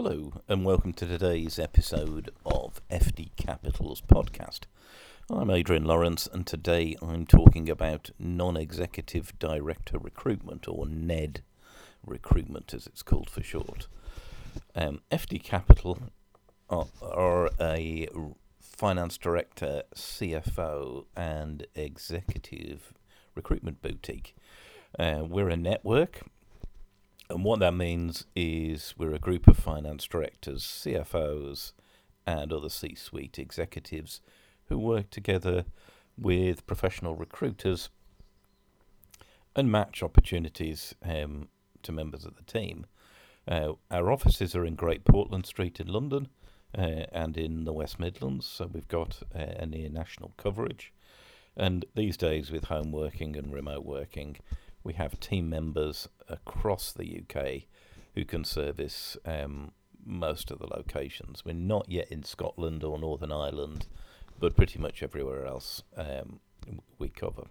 Hello, and welcome to today's episode of FD Capital's podcast. I'm Adrian Lawrence, and today I'm talking about non executive director recruitment, or NED recruitment as it's called for short. Um, FD Capital are, are a finance director, CFO, and executive recruitment boutique. Uh, we're a network and what that means is we're a group of finance directors, CFOs, and other C suite executives who work together with professional recruiters and match opportunities um, to members of the team. Uh, our offices are in Great Portland Street in London uh, and in the West Midlands, so we've got uh, a near national coverage. And these days, with home working and remote working, we have team members across the UK who can service um, most of the locations. We're not yet in Scotland or Northern Ireland, but pretty much everywhere else um, we cover.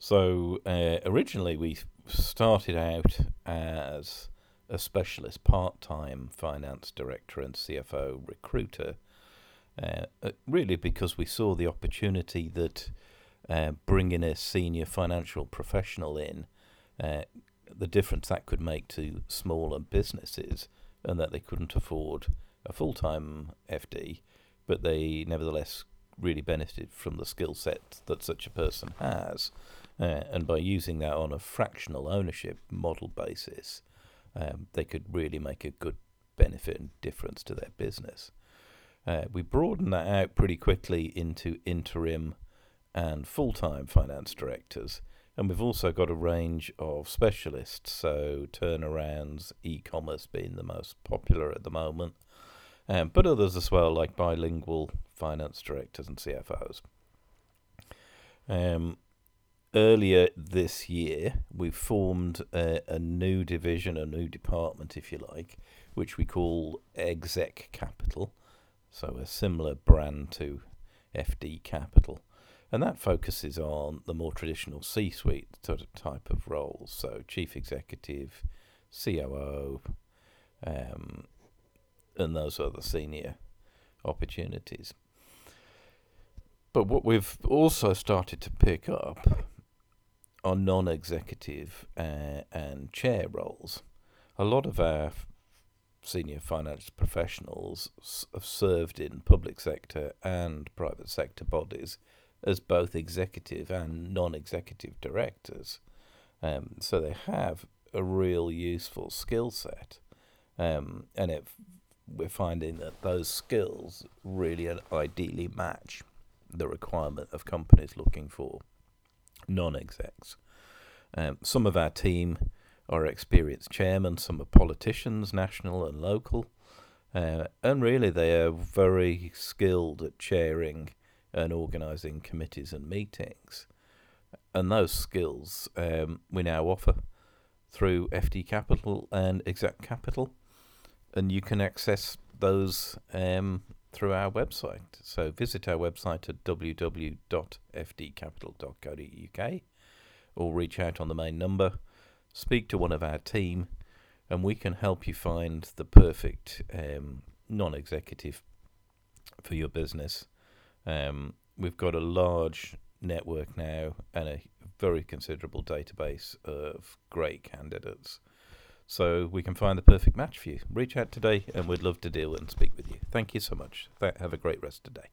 So uh, originally we started out as a specialist part-time finance director and CFO recruiter, uh, really because we saw the opportunity that uh, bringing a senior financial professional in, uh, the difference that could make to smaller businesses, and that they couldn't afford a full time FD, but they nevertheless really benefited from the skill set that such a person has. Uh, and by using that on a fractional ownership model basis, um, they could really make a good benefit and difference to their business. Uh, we broadened that out pretty quickly into interim and full time finance directors. And we've also got a range of specialists, so turnarounds, e commerce being the most popular at the moment, um, but others as well, like bilingual finance directors and CFOs. Um, earlier this year, we formed a, a, new division, a new department, if you like, which we call Exec Capital. So, a similar brand to FD Capital and that focuses on the more traditional C-suite sort of type of roles, so chief executive, COO, um, and those other senior opportunities. But what we've also started to pick up are non-executive uh, and chair roles. A lot of our senior finance professionals have served in public sector and private sector bodies as both executive and non executive directors. Um, so they have a real useful skill set. Um, and it, we're finding that those skills really ideally match the requirement of companies looking for non execs. Um, some of our team are experienced chairmen, some are politicians, national and local. Uh, and really, they are very skilled at chairing and organising committees and meetings. And those skills um, we now offer through FD Capital and Exec Capital, and you can access those um, through our website. So visit our website at www.fdcapital.co.uk or reach out on the main number, speak to one of our team, and we can help you find the perfect um, non executive for your business um, we've got a large network now and a very considerable database of great candidates. So we can find the perfect match for you. Reach out today and we'd love to deal and speak with you. Thank you so much. Have a great rest of the day.